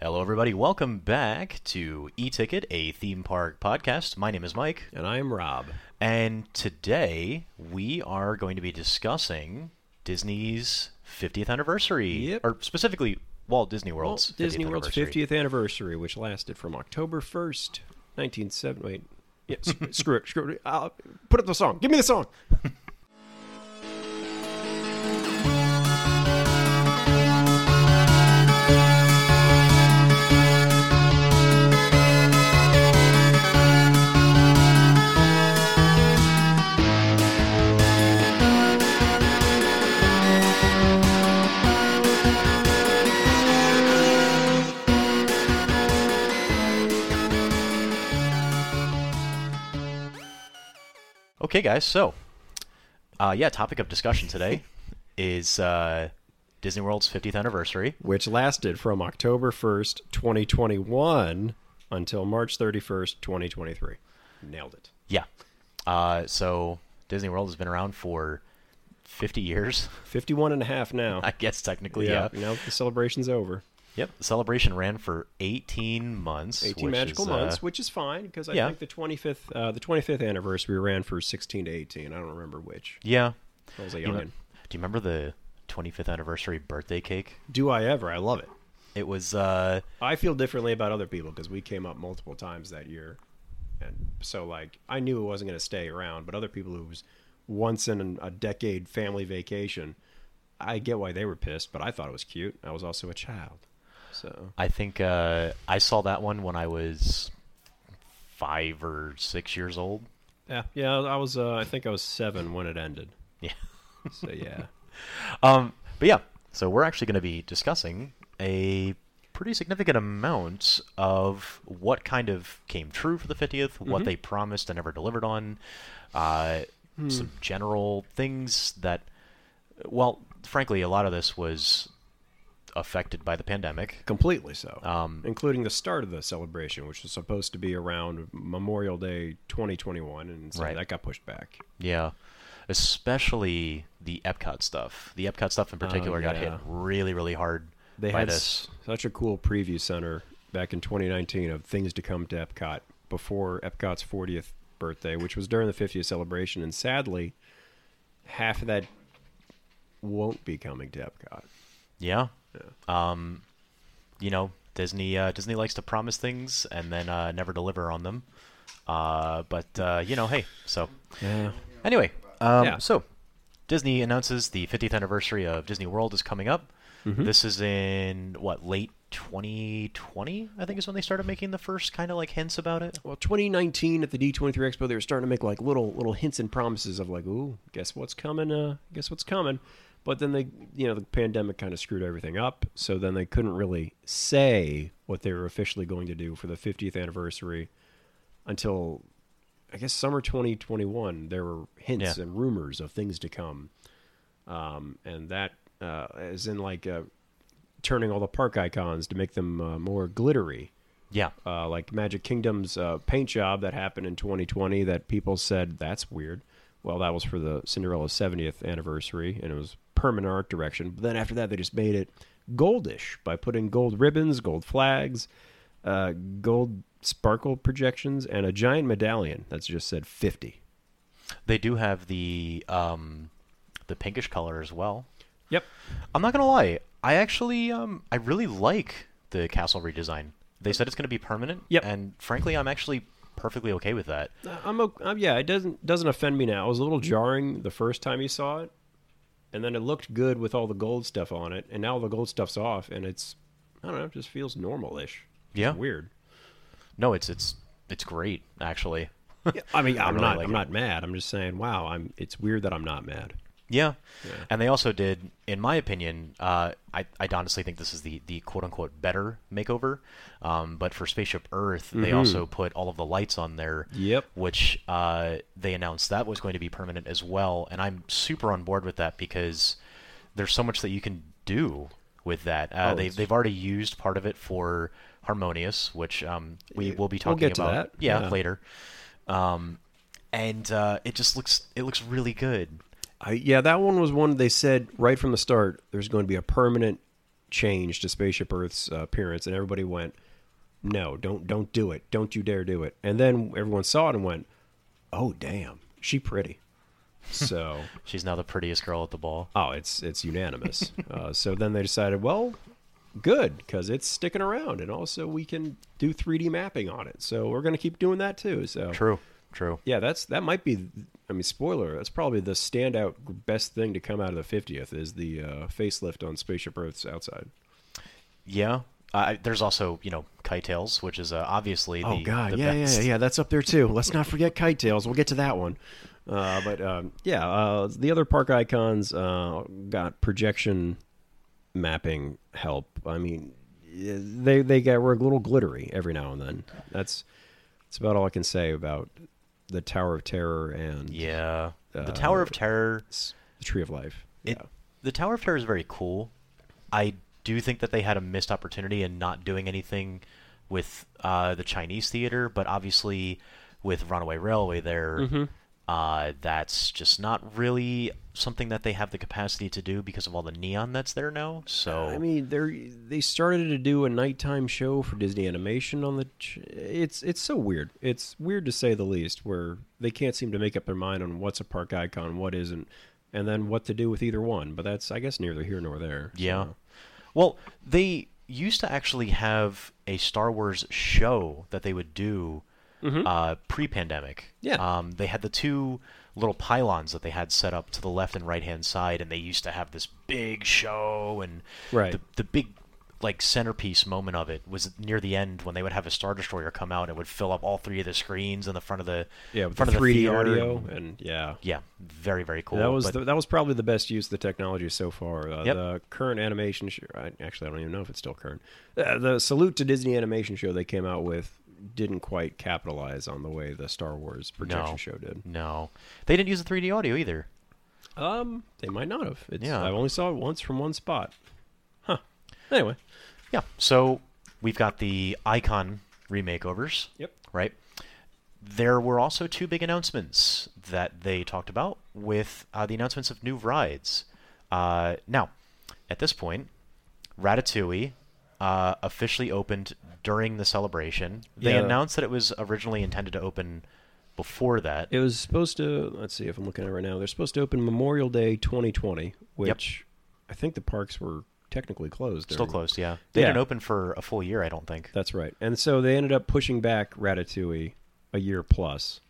Hello, everybody. Welcome back to E Ticket, a theme park podcast. My name is Mike, And I am Rob. and today we are going to be discussing Disney's 50th anniversary, Yep. or specifically Walt Disney World's Well, Disney 50th World's anniversary. 50th anniversary, which lasted from October 1st, 1970. Wait. Yeah, screw it. Screw it. I'll put up the song. Give me the song. Okay, guys. So, uh, yeah, topic of discussion today is uh, Disney World's 50th anniversary. Which lasted from October 1st, 2021 until March 31st, 2023. Nailed it. Yeah. Uh, so Disney World has been around for 50 years, 51 and a half now. I guess technically. Yeah. Now the celebration's over. Yep. The celebration ran for 18 months. 18 magical is, uh, months, which is fine because I yeah. think the 25th uh, the 25th anniversary ran for 16 to 18. I don't remember which. Yeah. I was a You know- do you remember the 25th anniversary birthday cake? Do I ever? I love it. It was uh I feel differently about other people because we came up multiple times that year, and so like I knew it wasn't going to stay around. But other people who was once in a decade family vacation, I get why they were pissed. But I thought it was cute. I was also a child, so I think uh I saw that one when I was 5 or 6 years old. yeah, yeah. I was. Uh, I think I was seven when it ended. Yeah. So yeah, Um but yeah, so we're actually going to be discussing a pretty significant amount of what kind of came true for the 50th, what they promised and never delivered on, uh, some general things that, well, frankly, a lot of this was affected by the pandemic. completely so. Um, including the start of the celebration, which was supposed to be around Memorial Day 2021, and so Right. that got pushed back. Yeah, especially the Epcot stuff. The Epcot stuff in particular got hit really, really hard They by had this. such a cool preview center back in 2019 of things to come to Epcot before Epcot's 40th birthday, which was during the 50th celebration, and sadly, half of that won't be coming to Epcot. Yeah. Um, you know, Disney uh, Disney likes to promise things and then uh, never deliver on them. Uh, but uh, you know, hey, so Yeah. anyway, um, Yeah. so Disney announces the 50th anniversary of Disney World is coming up. Mm-hmm. This is in what late 2020, I think, is when they started making the first kind of like hints about it. Well, 2019 at the D23 Expo, they were starting to make like little little hints and promises of like, ooh, guess what's coming? Uh, guess what's coming? But then they, you know, the pandemic kind of screwed everything up. So then they couldn't really say what they were officially going to do for the 50th anniversary until, I guess, summer 2021. There were hints Yeah. and rumors of things to come, um, and that uh, is in like uh, turning all the park icons to make them uh, more glittery Yeah, uh, like Magic Kingdom's uh, paint job that happened in 2020 that people said that's weird. Well, that was for the Cinderella 70th anniversary, and it was permanent art direction. But then after that, they just made it goldish by putting gold ribbons, gold flags, uh, gold sparkle projections, and a giant medallion that's just said 50. they do have the um, the pinkish color as well. Yep. I'm not gonna lie. I actually, um, I really like the castle redesign. They said it's gonna be permanent. Yep. And frankly, I'm actually perfectly okay with that. Uh, I'm, o- um, yeah, it doesn't doesn't offend me now. It was a little jarring the first time you saw it, and then it looked good with all the gold stuff on it, and now the gold stuff's off, and it's I don't know, it just feels normal-ish. It's Yeah. weird. No, it's it's it's great actually. Yeah, I mean, I'm really not like I'm it. not mad. I'm just saying, wow, I'm. It's weird that I'm not mad. Yeah. And they also did, in my opinion, uh, I, I honestly think this is the, the quote unquote better makeover. Um, but for Spaceship Earth, they also put all of the lights on there. Mm-hmm. Yep. Which uh, they announced that was going to be permanent as well. And I'm super on board with that because there's so much that you can do with that. Uh, Oh, they, they've already used part of it for Harmonious, which um, we Yeah, will be we'll talking to about. Yeah, Yeah. later. Um, and uh, it just looks it looks really good. I, yeah, that one was one they said right from the start. There's going to be a permanent change to Spaceship Earth's uh, appearance, and everybody went, "No, don't don't do it! Don't you dare do it!" And then everyone saw it and went, "Oh damn, she pretty." So, She's now the prettiest girl at the ball. oh, it's it's unanimous. uh, so then they decided, well, good because it's sticking around, and also we can do 3D mapping on it. So we're going to keep doing that too. So True, true. yeah, that's that might be. I mean, spoiler. That's probably the standout best thing to come out of the 50th is the uh, facelift on Spaceship Earth's outside. Yeah. Uh, there's also, you know, Kite Tails, which is uh, obviously the, Oh God, the yeah, best. yeah, yeah. That's up there too. Let's not forget Kite Tails. We'll get to that one. Uh, but um, yeah, uh, the other park icons uh, got projection mapping help. I mean, they they got were a little glittery every now and then. That's that's about all I can say about the Tower of Terror and Yeah. The Uh, Tower of Terror the Tree of Life. It, yeah. The Tower of Terror is very cool. I do think that they had a missed opportunity in not doing anything with uh, the Chinese theater, but obviously with Runaway Railway there, Mm-hmm. uh, that's just not really something that they have the capacity to do because of all the neon that's there now. So I mean, they they started to do a nighttime show for Disney Animation on the. Ch- it's it's so weird. It's weird to say the least. Where they can't seem to make up their mind on what's a park icon, what isn't, and then what to do with either one. But that's I guess neither here nor there. Yeah. so. Well, they used to actually have a Star Wars show that they would do uh, pre-pandemic. Mm-hmm. Yeah. Um, they had the two little pylons that they had set up to the left and right hand side, and they used to have this big show, and Right. the, the big like centerpiece moment of it was near the end when they would have a star destroyer come out and it would fill up all three of the screens in the front of the Yeah, front the of the 3D theater audio and- and yeah. yeah, very very cool. that was but- the, that was probably the best use of the technology so far. Uh, Yep. The current animation show, actually I don't even know if it's still current. Uh, the salute to Disney Animation show they came out with didn't quite capitalize on the way the Star Wars projection No. show did. no, they didn't use the 3D audio either. Um, they might not have. It's, Yeah. I only saw it once from one spot. Huh. Anyway. Yeah. So we've got the Icon remakeovers. Yep. Right. There were also two big announcements that they talked about with uh, the announcements of new rides. Uh, now, at this point, Ratatouille uh, officially opened during the celebration. They Yeah. announced that it was originally intended to open before that. It was supposed to. Let's see if I'm looking at it right now. They're supposed to open Memorial Day 2020, which I think the parks were technically closed. Still during- closed, yeah. They Yeah. didn't open for a full year, I don't think. That's right. And so they ended up pushing back Ratatouille a year plus.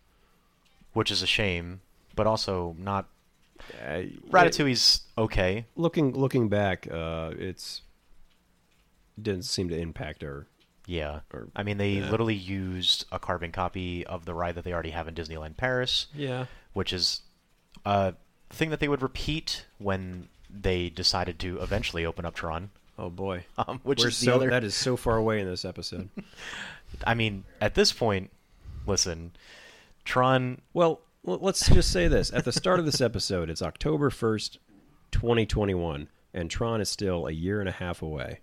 Which is a shame, but also not. Uh, Ratatouille's okay. looking looking back, uh, it's didn't seem to impact our. Yeah. Or- I mean, they yeah. literally used a carbon copy of the ride that they already have in Disneyland Paris, Yeah. which is a thing that they would repeat when they decided to eventually open up Tron. Oh boy. Um, which We're is the so other. that is so far away in this episode. I mean, at this point, listen, Tron. Well, l- let's just say this. At the start of this episode, it's October 1st, 2021, and Tron is still a year and a half away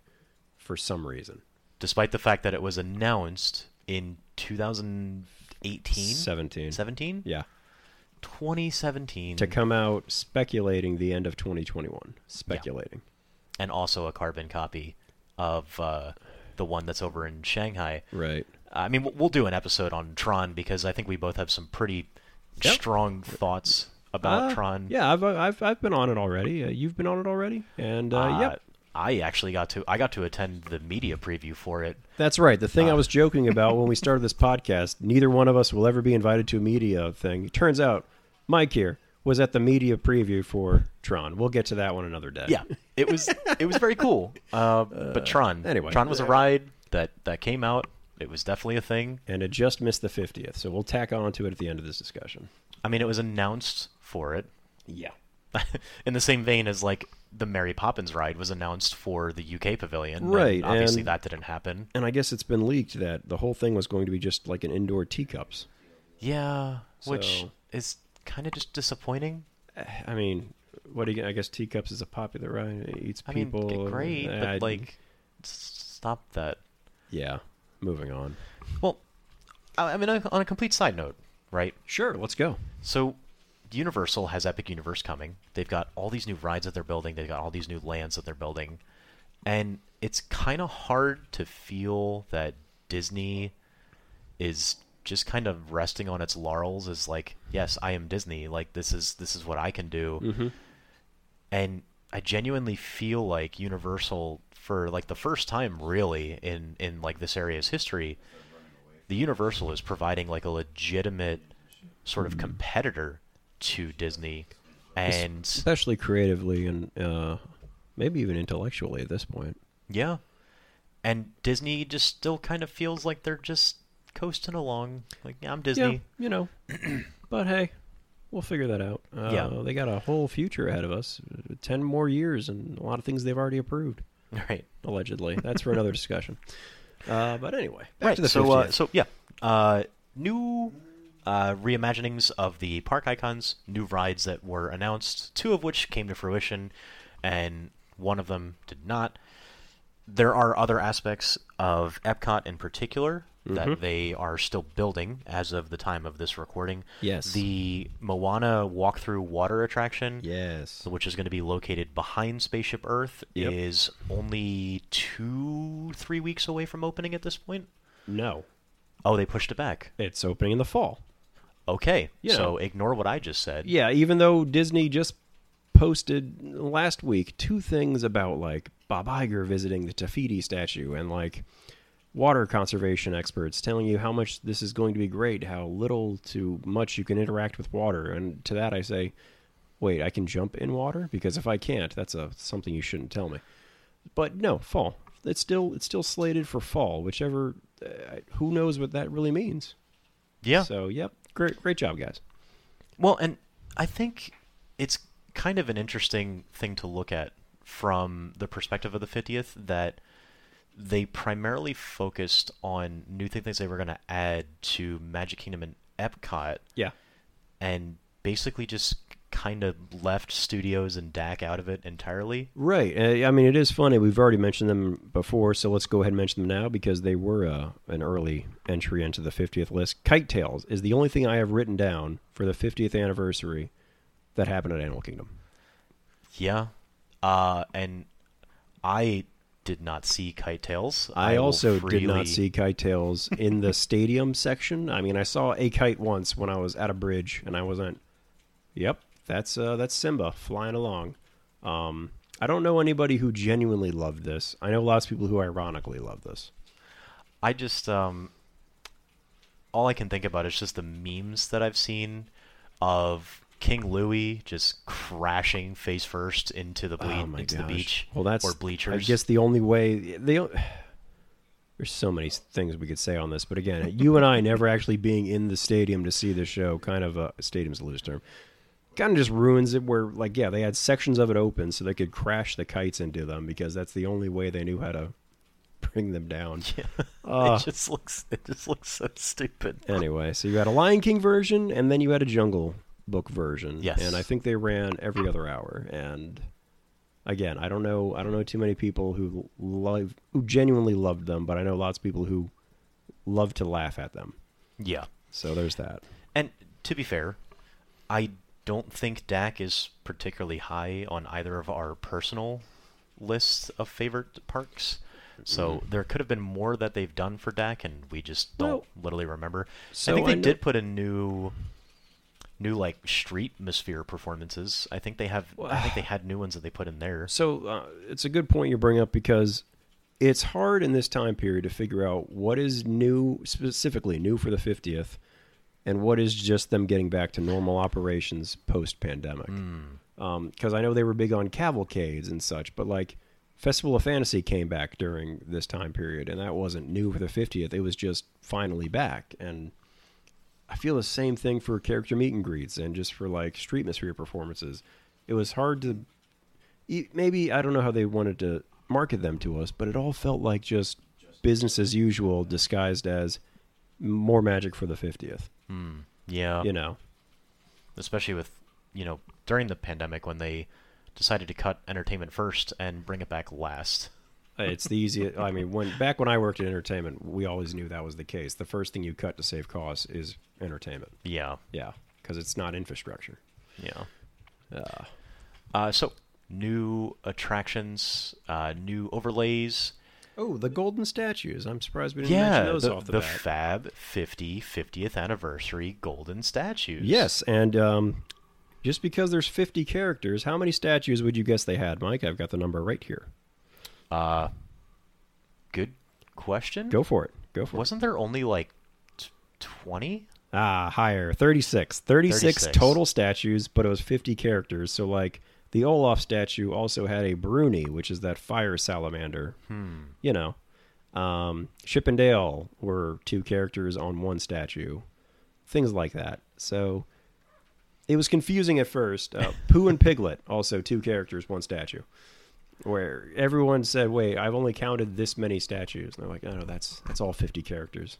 for some reason. Despite the fact that it was announced in 2018, 17. 17, Yeah. 2017, To come out speculating the end of 2021. Speculating. and also a carbon copy of uh, the one that's over in Shanghai. Right. I mean, we'll- we'll do an episode on Tron because I think we both have some pretty Yep. strong thoughts about Uh, Tron. Yeah, I've, I've I've been on it already. Uh, you've been on it already, and uh, Uh, yep, I actually got to I got to attend the media preview for it. that's right. The thing I uh, was joking about when we started this podcast, neither one of us will ever be invited to a media thing. It turns out, Mike here was at the media preview for Tron. We'll get to that one another day. Yeah, it was it was very cool. Uh, but Tron, anyway. Tron was a ride that that came out. It was definitely a thing. and it just missed the fiftieth, so we'll tack on to it at the end of this discussion. I mean, it was announced for it. Yeah. in the same vein as like the Mary Poppins ride was announced for the UK pavilion. Right, obviously, and- that didn't happen. And I guess it's been leaked that the whole thing was going to be just like an indoor teacups. Yeah, which is kind of just disappointing. Eh, I mean, what do you? I guess teacups is a popular ride. It eats I mean, people. g- great, I- but like, stop that. yeah. Moving on. Well, I I mean, on a complete side note, right? Sure, let's go. So, Universal has Epic Universe coming. They've got all these new rides that they're building. They've got all these new lands that they're building. and it's kind of hard to feel that Disney is just kind of resting on its laurels as like, yes, I am Disney. Like this is this is what I can do. Mm-hmm. And I genuinely feel like Universal for like the first time really in in like this area's history, the Universal is providing like a legitimate sort of competitor to Disney. And especially creatively and uh, maybe even intellectually at this point. yeah. And Disney just still kind of feels like they're just coasting along. Like, yeah, I'm Disney. Yeah, you know. but hey, we'll figure that out. Uh, Yeah. They got a whole future ahead of us. Ten more years and a lot of things they've already approved, Right. allegedly. That's for another discussion. Uh, but anyway, back right. to the so, uh, so yeah, uh, new uh, reimaginings of the park icons, new rides that were announced, two of which came to fruition, and one of them did not. There are other aspects of Epcot in particular that Mhm. they are still building as of the time of this recording. Yes. The Moana walk-through water attraction yes. which is going to be located behind Spaceship Earth, Yep. is only two, three weeks away from opening at this point. No, Oh, they pushed it back. it's opening in the fall. Okay, Yeah. so ignore what I just said. Yeah, even though Disney just posted last week two things about like Bob Iger visiting the Te Fiti statue and like water conservation experts telling you how much this is going to be great, how little to much you can interact with water. And to that I say, wait, I can jump in water because if I can't, that's a something you shouldn't tell me. But no, fall. It's still it's still slated for fall, whichever uh, who knows what that really means. Yeah. So, yep. Great great job, guys. Well, and I think it's kind of an interesting thing to look at from the perspective of the 50th that they primarily focused on new things they were going to add to Magic Kingdom and Epcot Yeah. and basically just kind of left studios and DAK out of it entirely. Right. Uh, I mean, it is funny. We've already mentioned them before, so let's go ahead and mention them now because they were uh, an early entry into the 50th list. Kite Tails is the only thing I have written down for the 50th anniversary that happened at Animal Kingdom. Yeah. Uh, and I did not see Kite Tails. I, will also did not see Kite Tails in the stadium section. I mean, I saw a kite once when I was at a bridge, and I wasn't. Yep, that's uh, that's Simba flying along. Um, I don't know anybody who genuinely loved this. I know lots of people who ironically love this. I just um all I can think about is just the memes that I've seen of King Louie just crashing face first into the Oh my into gosh. the beach Well, that's or bleachers. I guess the only way they. There's so many things we could say on this, but again, you and I never actually being in the stadium to see the show, kind of a stadium's a loose term, kind of just ruins it. Where like, yeah, they had sections of it open so they could crash the kites into them because that's the only way they knew how to bring them down. Ah. it just looks it just looks so stupid. Anyway, so you had a Lion King version, and then you had a Jungle Book version. Yes. and I think they ran every other hour. And again, I don't know, I don't know too many people who love, who genuinely loved them, but I know lots of people who love to laugh at them. Yeah. So there's that. And to be fair, I don't think DAK is particularly high on either of our personal lists of favorite parks. So Mm-hmm. there could have been more that they've done for DAK, and we just don't Well, literally remember. so I think they know- did put in new, new like street atmosphere performances. I think they have. I think they had new ones that they put in there. So uh, it's a good point you bring up because it's hard in this time period to figure out what is new, specifically new for the 50th, and what is just them getting back to normal operations post pandemic. Because hmm. um, I know they were big on cavalcades and such, but like Festival of Fantasy came back during this time period, and that wasn't new for the 50th. It was just finally back. And I feel the same thing for character meet and greets and just for like street mystery performances. It was hard to maybe I don't know how they wanted to market them to us, but it all felt like just business as usual disguised as more magic for the 50th. Hmm. Yeah. You know. especially with you know during the pandemic when they decided to cut entertainment first and bring it back last. It's the easiest. I mean, when back when I worked in entertainment, we always knew that was the case. The first thing you cut to save costs is entertainment. Yeah, Yeah, because it's not infrastructure. yeah. Uh, Uh, so new attractions, uh, new overlays. Oh, the golden statues. I'm surprised we didn't Yeah, mention those the, off the, the bat. Fab 50 50th anniversary golden statues. yes, and um, just because there's 50 characters, how many statues would you guess they had, Mike? I've got the number right here. Uh, good question. Go for it. Go for it. Wasn't there only like 20? Ah, higher. 36. 36. 36. total statues, but it was 50 characters. So, like, the Olaf statue also had a Bruni, which is that fire salamander. Hmm. You know. Um, Chip and Dale were two characters on one statue. Things like that. So, it was confusing at first. Uh, Pooh and Piglet, also two characters, one statue. Where everyone said, "Wait, I've only counted this many statues." And they're like, "Oh, no, that's that's all fifty characters."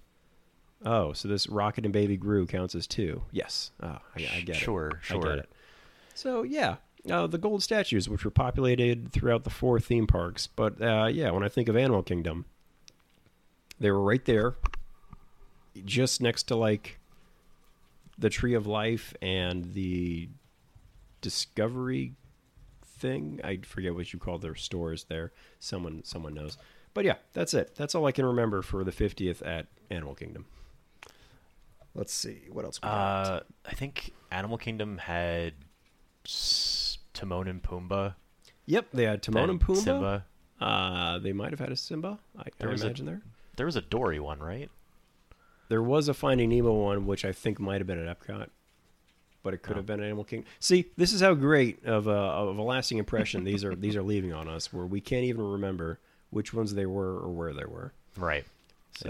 Oh, so this Rocket and Baby Groot counts as two? Yes. Oh, I, I get it. Sure, it. I sure. get it. So yeah, uh, the gold statues, which were populated throughout the four theme parks. But uh, yeah, when I think of Animal Kingdom, they were right there, just next to like the Tree of Life and the Discovery thing. I forget what you call their stores there. Someone someone knows. But yeah, that's it. That's all I can remember for the 50th at Animal Kingdom. Let's see what else. We got. Uh, I think Animal Kingdom had S- Timon and Pumbaa. yep, they had Timon and Pumbaa. Simba. Uh, they might have had a Simba. I, There I was a- imagine there. There was a Dory one, right? There was a Finding Nemo one, which I think might have been at Epcot, but it could Oh. have been Animal Kingdom. See, this is how great of a, of a lasting impression these are. these are leaving on us, where we can't even remember which ones they were or where they were. Right.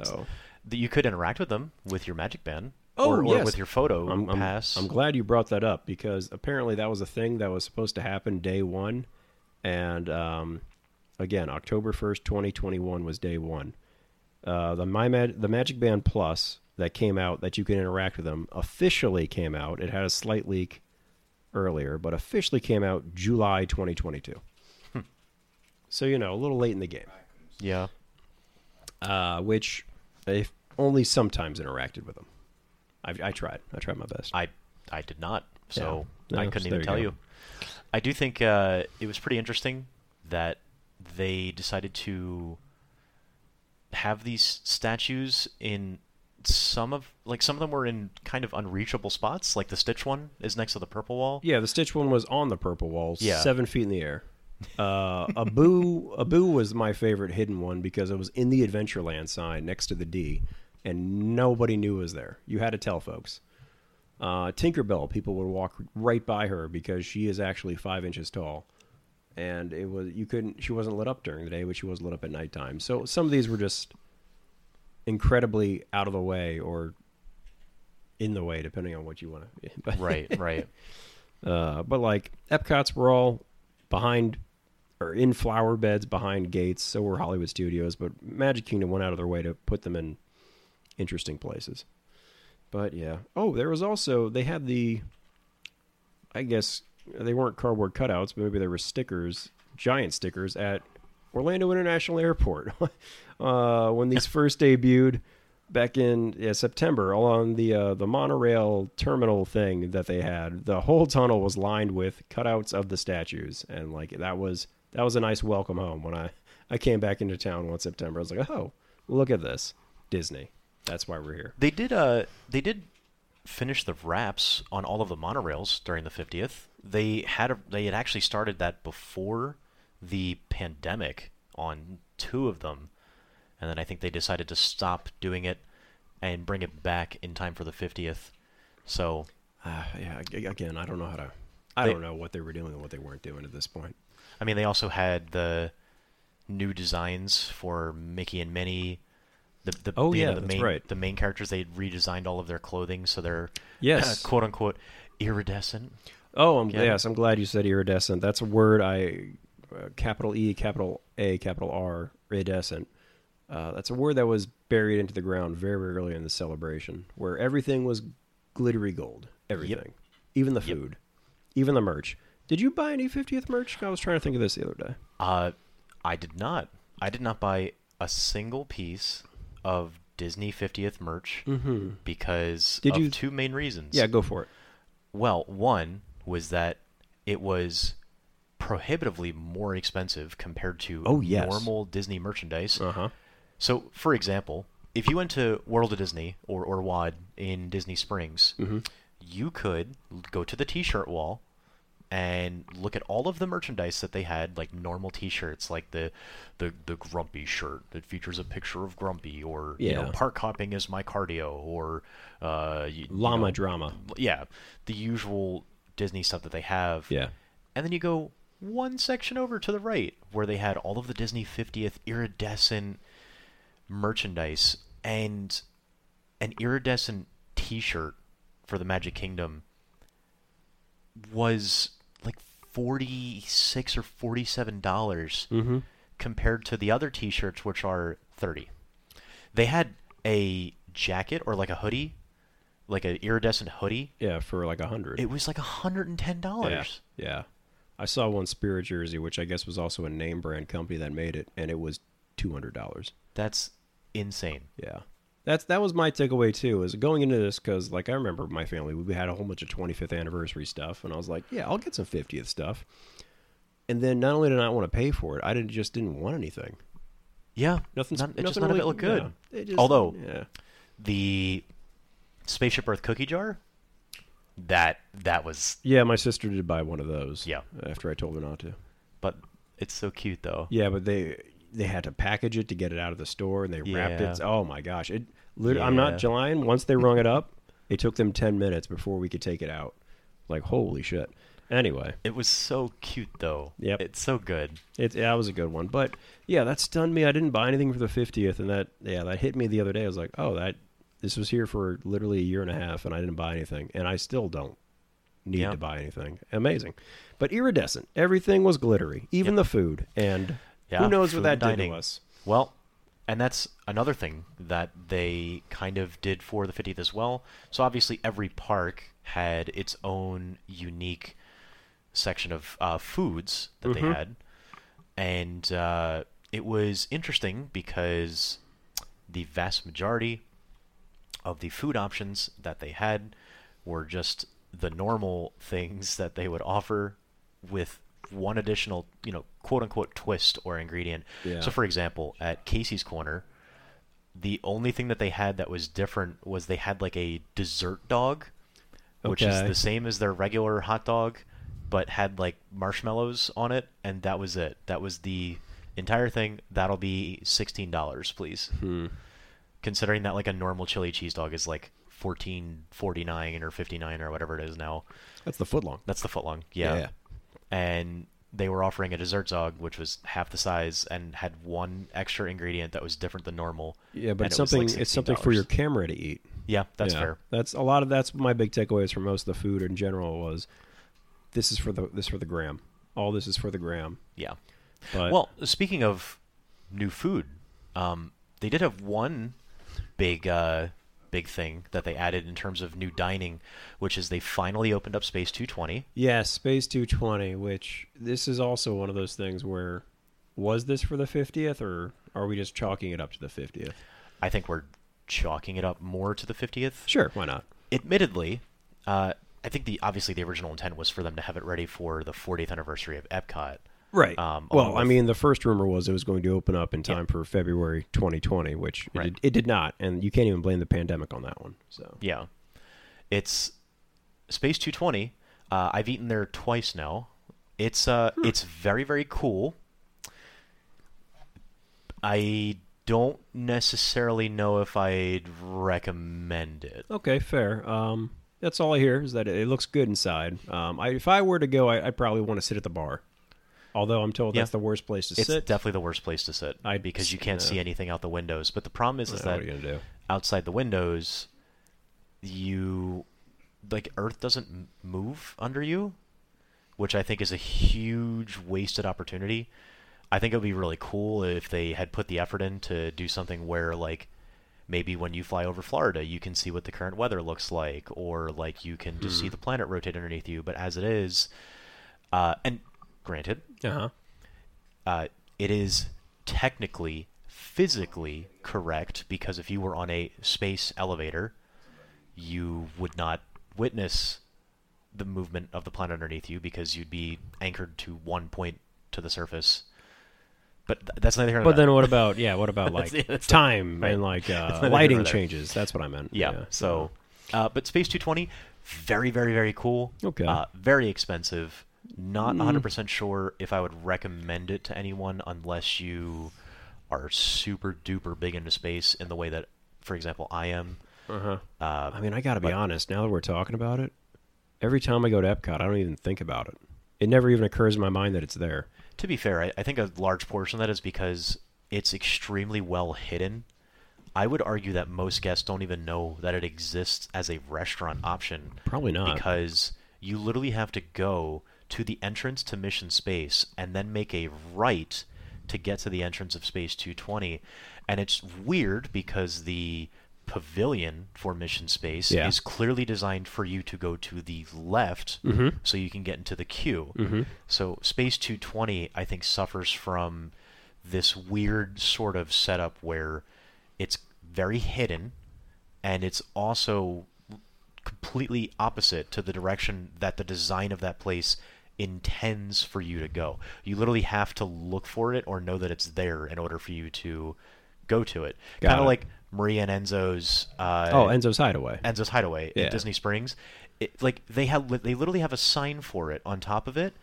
So that you could interact with them with your Magic Band. Oh, or, or yes. with your photo I'm, I'm, pass. I'm glad you brought that up because apparently that was a thing that was supposed to happen day one, and um, again, October first, 2021 was day one. Uh, the my Mag- the Magic Band Plus that came out that you can interact with them officially came out. It had a slight leak earlier, but officially came out July 2022. so you know, a little late in the game. yeah. Uh, which they only sometimes interacted with them. I, I tried. I tried my best. I I did not, so Yeah. I couldn't there even you tell go. you. I do think uh, it was pretty interesting that they decided to have these statues in some of like some of them were in kind of unreachable spots. Like the Stitch one is next to the purple wall. Yeah, the Stitch one was on the purple wall, Yeah. seven feet in the air. Uh, Abu Abu was my favorite hidden one because it was in the Adventureland sign next to the D, and nobody knew it was there. You had to tell folks. Uh, Tinkerbell, people would walk right by her because she is actually five inches tall, and it was you couldn't. She wasn't lit up during the day, but she was lit up at nighttime. So some of these were just incredibly out of the way or in the way, depending on what you want to. Right, right. Uh, but like Epcot's were all behind or in flower beds behind gates. So were Hollywood Studios, but Magic Kingdom went out of their way to put them in interesting places. But yeah. Oh, there was also they had the. I guess they weren't cardboard cutouts, but maybe there were stickers, giant stickers at Orlando International Airport uh, when these first debuted back in yeah, September along the uh, the monorail terminal thing that they had. The whole tunnel was lined with cutouts of the statues, and like that was that was a nice welcome home when I I came back into town one September. I was like, oh, look at this, Disney. That's why we're here. They did uh they did finish the wraps on all of the monorails during the 50th. They had a, they had actually started that before the pandemic on two of them. And then I think they decided to stop doing it and bring it back in time for the 50th. So, Uh, yeah, again, I don't know how to. I They- don't know what they were doing and what they weren't doing at this point. I mean, they also had the new designs for Mickey and Minnie. The, the, Oh, know, yeah, the that's main, right. The main characters, they redesigned all of their clothing so they're Yes. quote unquote iridescent. Oh, I'm, yes, I'm glad you said iridescent. That's a word I, uh, capital E, capital A, capital R, iridescent. Uh, that's a word that was buried into the ground very, very early in the celebration, where everything was glittery gold. Everything, even the Yep. food, even the merch. Did you buy any 50th merch? I was trying to think of this the other day. Uh, I did not. I did not buy a single piece of Disney 50th merch Mm-hmm. because Did of you- two main reasons. Yeah, go for it. Well, one was that it was prohibitively more expensive compared to Oh, yes. normal Disney merchandise. Uh huh. So, for example, if you went to World of Disney or, or WAD in Disney Springs, Mm-hmm. you could go to the T-shirt wall and look at all of the merchandise that they had, like normal T-shirts, like the the the Grumpy shirt that features a picture of Grumpy, or you know, park hopping is my cardio, or uh, you, you Llama know, drama. yeah, the usual Disney stuff that they have. Yeah. And then you go one section over to the right where they had all of the Disney 50th iridescent merchandise and an iridescent t-shirt for the Magic Kingdom was like 46 or 47 dollars Mm-hmm. compared to the other t-shirts which are 30. They had a jacket or like a hoodie, like an iridescent hoodie. Yeah, for like a hundred. It was like $110. Yeah. Yeah. I saw one Spirit jersey, which I guess was also a name brand company that made it, and it was two hundred dollars. That's insane. Yeah. That's that was my takeaway too. Is going into this because like I remember my family, we had a whole bunch of 25th anniversary stuff, and I was like, yeah, I'll get some 50th stuff. And then not only did I not want to pay for it, I didn't just didn't want anything. Yeah, Nothing. None, it nothing just none of it looked good. yeah. Just- Although- yeah, The Spaceship Earth cookie jar, that that was yeah, my sister did buy one of those. Yeah. after I told her not to. but it's so cute though. Yeah, but they they had to package it to get it out of the store, and they wrapped it. Oh my gosh! It. lit- I'm not Yeah. lying. Once they rung it up, it took them ten minutes before we could take it out. Like holy shit. Anyway, It was so cute though. Yep. It's so good. it that was a good one. But yeah, that stunned me. I didn't buy anything for the fiftieth, and that yeah, that hit me the other day. I was like, oh, that this was here for literally a year and a half, and I didn't buy anything, and I still don't need Yeah. to buy anything. Amazing, but iridescent. Everything was glittery, even the food, and Yeah, who knows what that did dining. to us. Well, and that's another thing that they kind of did for the 50th as well. So obviously every park had its own unique section of uh, foods that Mhm. they had, and uh, it was interesting because the vast majority of the food options that they had were just the normal things that they would offer with one additional, you know, quote unquote twist or ingredient. Yeah. So, for example, at Casey's Corner, the only thing that they had that was different was they had like a dessert dog, which is the same as their regular hot dog, but had like marshmallows on it, and that was it. That was the entire thing. That'll be sixteen dollars, please. Hmm. Considering that like a normal chili cheese dog is like fourteen forty nine or fifty nine or whatever it is now. That's the footlong. That's the footlong, yeah. Yeah. And they were offering a dessert dog, which was half the size and had one extra ingredient that was different than normal. Yeah, but it's it was, like, something. it's something for your camera to eat. Yeah, that's Yeah. fair. That's a lot of. That's my big takeaways from most of the food in general was, this is for the this for the gram. All this is for the gram. Yeah. But Well, speaking of new food, um, they did have one big uh, big thing that they added in terms of new dining, which is they finally opened up Space 220. yes, Space 220. Which this is also one of those things where, was this for the 50th or are we just chalking it up to the 50th? I think we're chalking it up more to the 50th. Sure, why not? Admittedly, uh, I think the obviously the original intent was for them to have it ready for the 40th anniversary of Epcot. Right. Um, well, I mean, the first rumor was it was going to open up in Yeah. time for February 2020, which Right. it, did, it did not, and you can't even blame the pandemic on that one. So Yeah, it's Space 220. Uh, I've eaten there twice now. It's uh, it's very very cool. I don't necessarily know if I'd recommend it. Okay, fair. Um, that's all I hear is that it, it looks good inside. Um, I, if I were to go, I, I'd probably want to sit at the bar. Although I'm told Yeah. that's the worst place to It's sit. It's definitely the worst place to sit I'd- be because you can't see anything out the windows. But the problem is, is that what are you do? outside the windows, you like Earth doesn't move under you, which I think is a huge wasted opportunity. I think it would be really cool if they had put the effort in to do something where like maybe when you fly over Florida, you can see what the current weather looks like, or like you can just see the planet rotate underneath you. But as it is, uh, and granted, Uh huh. uh, it is technically physically correct because if you were on a space elevator, you would not witness the movement of the planet underneath you because you'd be anchored to one point to the surface. But th- that's neither here nor But there. then what about yeah? What about like That's- that's- time right. and like uh, lighting changes? That's what I meant. Yeah. So, uh, but Space 220, very, very, very cool. Okay. Uh, very expensive. Not 100% sure if I would recommend it to anyone unless you are super duper big into space in the way that, for example, I am. uh-huh. Uh, I mean, I got to be but- honest. Now that we're talking about it, every time I go to Epcot, I don't even think about it. It never even occurs in my mind that it's there. to be fair, I, I think a large portion of that is because it's extremely well hidden. I would argue that most guests don't even know that it exists as a restaurant option. Probably not. Because you literally have to go to the entrance to Mission Space and then make a right to get to the entrance of Space 220. And it's weird because the pavilion for Mission Space Yeah. is clearly designed for you to go to the left Mhm. so you can get into the queue. Mhm. So Space 220, I think, suffers from this weird sort of setup where it's very hidden, and it's also completely opposite to the direction that the design of that place intends for you to go. You literally have to look for it or know that it's there in order for you to go to it. Kind of like Maria and Enzo's. Uh, oh, Enzo's Hideaway. Enzo's Hideaway Yeah. in Disney Springs. It, like they have, they literally have a sign for it on top of it,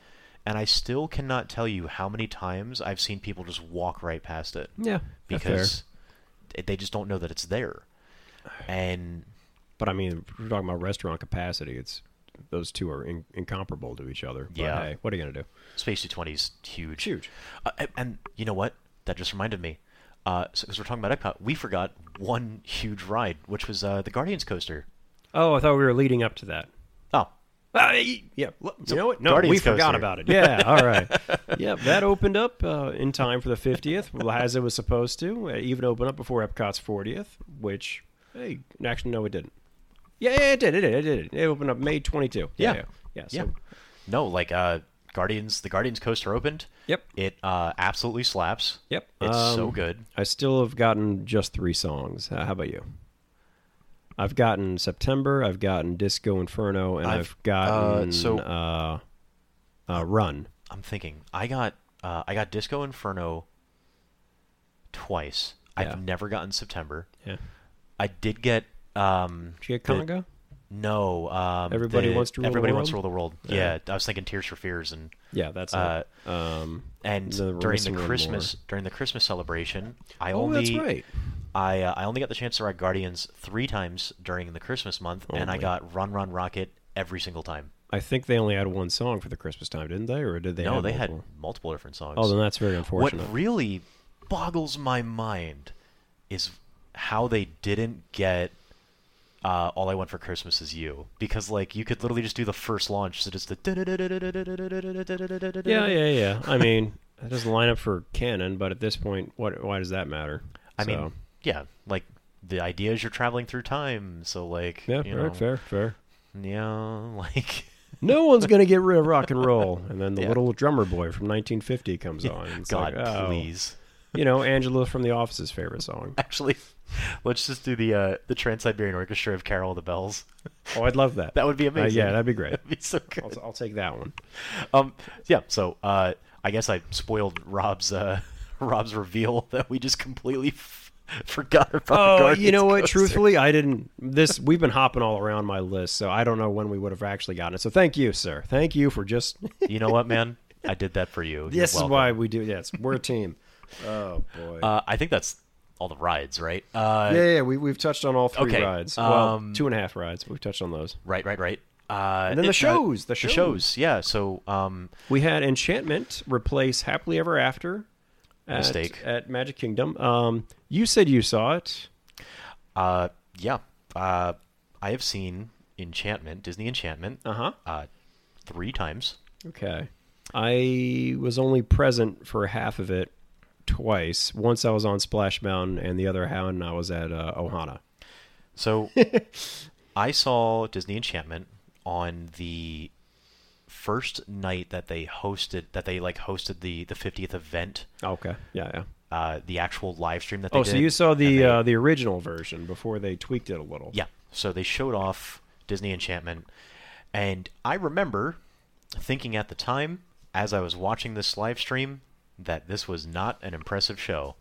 and I still cannot tell you how many times I've seen people just walk right past it yeah, because they just don't know that it's there. And But I mean, we're talking about restaurant capacity. It's those two are in, incomparable to each other. But, Yeah. hey, what are you gonna do? Space 220 is huge. Huge. Uh, and, you know what? That just reminded me. Because we're talking about Epcot, we forgot one huge ride, which was uh, the Guardians coaster. Oh, I thought we were leading up to that. Oh, Uh, yeah, so you know what? No, Guardians we forgot about it. Yeah, all right. yeah, that opened up uh, in time for the 50th, as it was supposed to. It even opened up before Epcot's 40th, which, hey, actually, no, it didn't. Yeah, yeah, it did. It did. It did. It opened up May 22. Yeah. yeah, yeah. so, yeah. No, like uh, Guardians, the Guardians coaster opened. Yep. It uh, absolutely slaps. Yep. It's so Um, good. I still have gotten just three songs. Uh, how about you? I've gotten September. I've gotten Disco Inferno, and I've, I've- gotten uh, so- uh, uh, Run. I'm thinking. I got uh, I got Disco Inferno twice. Yeah. I've never gotten September. Yeah. I did get. Um, Did you get the- No. Um, Everybody the- Wants to Rule the Everybody World? wants to rule the world. Yeah. Yeah. I was thinking Tears for Fears and Yeah, that's uh, it. Um, and The- during the Christmas during the Christmas celebration, I oh, only that's right. I uh, I only got the chance to ride Guardians three times during the Christmas month, and I got Run Run Rocket every single time. I think they only had one song for the Christmas time, didn't they? Or did they? no, they multiple? had multiple different songs. Oh, then that's very unfortunate. what really boggles my mind is how they didn't get uh, "All I Want for Christmas Is You" because like you could literally just do the first launch, so just the yeah, yeah, yeah. I mean, that doesn't line up for canon, but at this point, what? Why does that matter? I So, mean, yeah, like the idea is you're traveling through time, so like yeah, you right, know, fair, fair. yeah, like No one's gonna get rid of rock and roll, and then the Yeah. little drummer boy from 1950 comes on. it's God, like, oh, please. You know, Angela from The Office's favorite song. Actually, let's just do the uh, the Trans Siberian Orchestra of Carol of the Bells. Oh, I'd love that. That would be Uh, amazing. yeah, that'd be great. That'd be so good. I'll, I'll take that one. Um, yeah. So, uh, I guess I spoiled Rob's uh, Rob's reveal that we just completely f- forgot about. Oh, Guardians you know what? coaster. Truthfully, I didn't. This we've been hopping all around my list, so I don't know when we would have actually gotten it. So thank you, sir. Thank you for just. you know what, man? I did that for you. This is why we do. Yes, we're a team. Oh boy. Uh, I think that's all the rides, right? Uh, yeah, yeah, we we've touched on all three okay, rides. well, um, two and a half rides. We've touched on those. Right, right, right. Uh, And then the shows, the the shows. shows, yeah. So, um, We had Enchantment replace Happily Ever After. At, Mistake. at Magic Kingdom. Um, you said you saw it. uh, yeah. Uh, I have seen Enchantment, Disney Enchantment, Uh huh. uh, three times. Okay. I was only present for half of it twice. Once I was on Splash Mountain, and the other one I was at uh, Ohana. So I saw Disney Enchantment on the first night that they hosted that they like hosted the the 50th event Okay. Yeah, yeah. uh the actual live stream that they Oh, did so you saw the they- uh, the original version before they tweaked it a little. yeah so they showed off Disney Enchantment And I remember thinking at the time, as I was watching this live stream, that this was not an impressive show.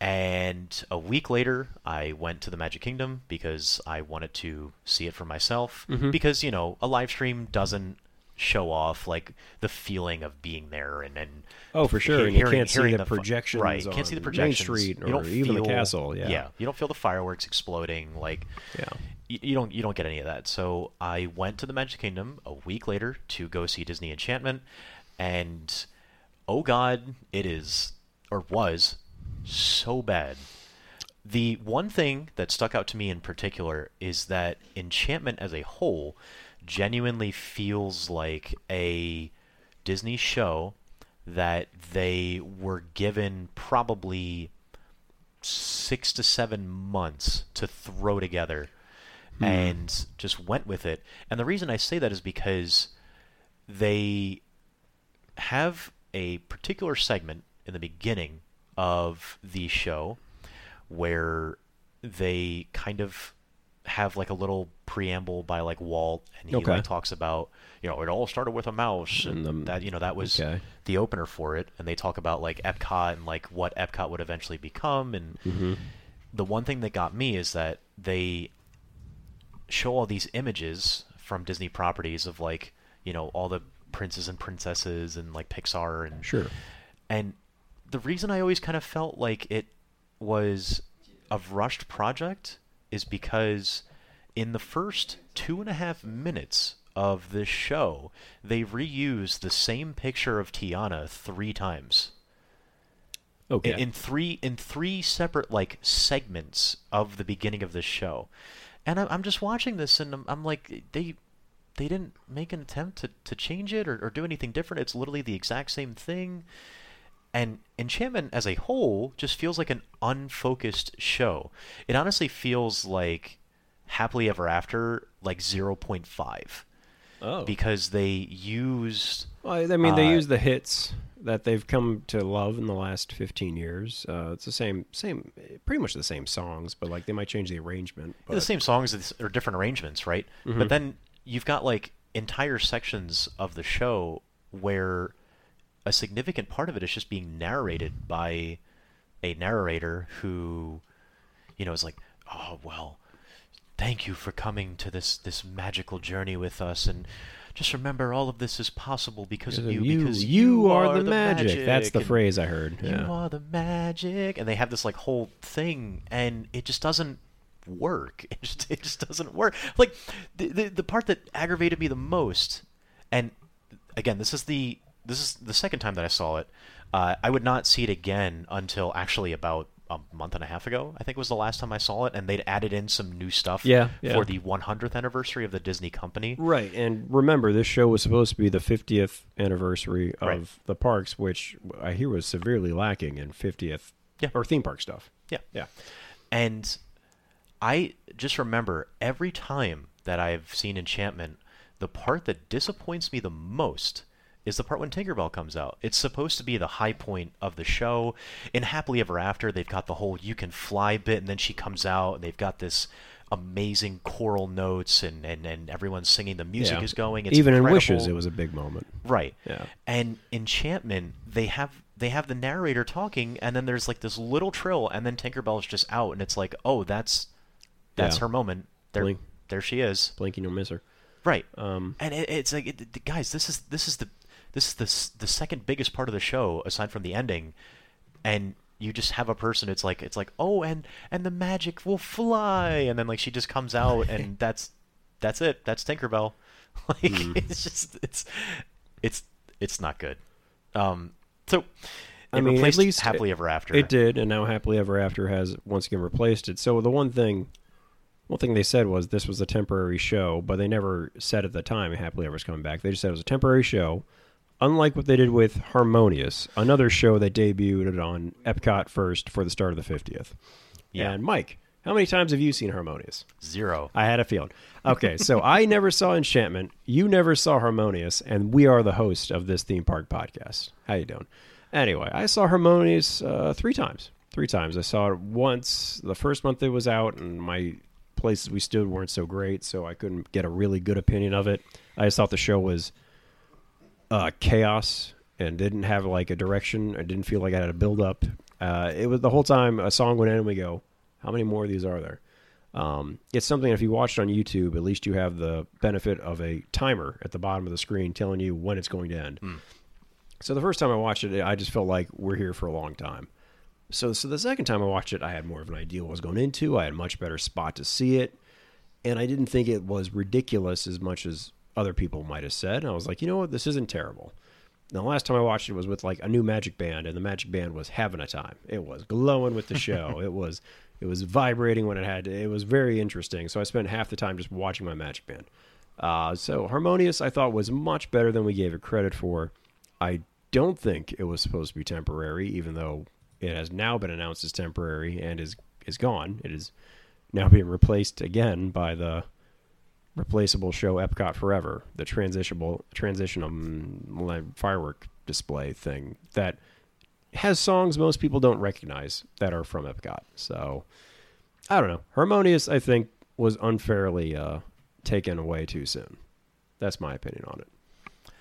And a week later, I went to the Magic Kingdom because I wanted to see it for myself. Mm-hmm. Because, you know, a live stream doesn't show off like the feeling of being there and, and Oh, for sure, he- and you can't see hearing the fu- projections right can't see the on Main projections Street or even the castle, yeah. you don't feel the fireworks exploding like Yeah. y- you don't you don't get any of that. So I went to the Magic Kingdom a week later to go see Disney Enchantment, and oh god, it is or was so bad. The one thing that stuck out to me in particular is that Enchantment as a whole genuinely feels like a Disney show that they were given probably six to seven months to throw together hmm. and just went with it. And the reason I say that is because they have a particular segment in the beginning of the show where they kind of have like a little preamble by like Walt and he Okay. like talks about you know it all started with a mouse and, And the- that you know that was okay. the opener for it and they talk about like Epcot and like what Epcot would eventually become and Mm-hmm. the one thing that got me is that they show all these images from Disney properties of like you know all the princes and princesses and like Pixar and Sure. and the reason I always kind of felt like it was a rushed project is because in the first two and a half minutes of this show, they reuse the same picture of Tiana three times. Okay. In, in three in three separate like segments of the beginning of this show, and I'm, I'm just watching this and I'm, I'm like they they didn't make an attempt to, to change it or, or do anything different. It's literally the exact same thing. And Enchantment as a whole just feels like an unfocused show. It honestly feels like Happily Ever After, like 0.5. oh. Because they used. Well, I mean, they uh, use the hits that they've come to love in the last 15 years. Uh, it's the same, same, pretty much the same songs, but like they might change the arrangement. But the same songs it's- or different arrangements, right? But then you've got like entire sections of the show where a significant part of it is just being narrated by a narrator who, you know, is like, oh well, thank you for coming to this this magical journey with us, and just remember all of this is possible because of you. you, because you are, the, magic. That's the phrase I heard. You are the magic, and they have this like whole thing, and it just doesn't work. It just it just doesn't work. Like the the, the part that aggravated me the most, and again, this is the this is the second time that I saw it. Uh, I would not see it again until actually about a month and a half ago. I think was the last time I saw it, and they'd added in some new stuff Yeah, yeah. for the 100th anniversary of the Disney company. Right, and remember, this show was supposed to be the 50th anniversary of Right. the parks, which I hear was severely lacking in 50th Yeah. or theme park stuff. Yeah. Yeah. And I just remember every time that I've seen Enchantment, the part that disappoints me the most is the part when Tinkerbell comes out. It's supposed to be the high point of the show. In Happily Ever After, they've got the whole you can fly bit, and then she comes out, and they've got this amazing choral notes, and, and, and everyone's singing, the music Yeah. is going. It's Even in. Wishes, it was a big moment. Right. Yeah. And Enchantment, they have they have the narrator talking, and then there's like this little trill, and then Tinkerbell's just out, and it's like, oh, that's that's Yeah. her moment. There, Blink. there she is. Blinking, you'll miss her. Right. Um, and it, it's like, it, guys, this is this is the this is the the second biggest part of the show aside from the ending, and you just have a person. It's like it's like, oh, and and the magic will fly, and then like she just comes out, and that's that's it. That's Tinkerbell. Like Mm. it's just it's it's it's not good. Um, so it I mean, at replaced least happily ever after. It did, and now Happily Ever After has once again replaced it. So the one thing, one thing they said was this was a temporary show, but they never said at the time Happily Ever's coming back. They just said it was a temporary show. Unlike what they did with Harmonious, another show that debuted on Epcot first for the start of the 50th. Yeah. And Mike, how many times have you seen Harmonious? Zero. I had a feeling. Okay, so I never saw Enchantment. You never saw Harmonious, and we are the host of this theme park podcast. How you doing? Anyway, I saw Harmonious uh, three times. Three times. I saw it once the first month it was out, and my places we stood weren't so great, so I couldn't get a really good opinion of it. I just thought the show was uh, chaos and didn't have like a direction. I didn't feel like I had a build up. Uh, it was the whole time a song went in and we go, how many more of these are there? Um, it's something if you watch it on YouTube, at least you have the benefit of a timer at the bottom of the screen telling you when it's going to end. So the first time I watched it, I just felt like we're here for a long time. So, so the second time I watched it, I had more of an idea what I was going into. I had a much better spot to see it, and I didn't think it was ridiculous as much as other people might have said. I was like, you know what, this isn't terrible. Now, the last time I watched it was with like a new Magic Band, and the Magic Band was having a time. It was glowing with the show. it was it was vibrating when it had. To, it was very interesting. So I spent half the time just watching my Magic Band. Uh, so Harmonious, I thought was much better than we gave it credit for. I don't think it was supposed to be temporary, even though it has now been announced as temporary and is is gone. It is now being replaced again by the replaceable show Epcot Forever, the transitionable transition um, firework display thing that has songs most people don't recognize that are from Epcot. So I don't know. Harmonious, I think, was unfairly uh, taken away too soon. That's my opinion on it.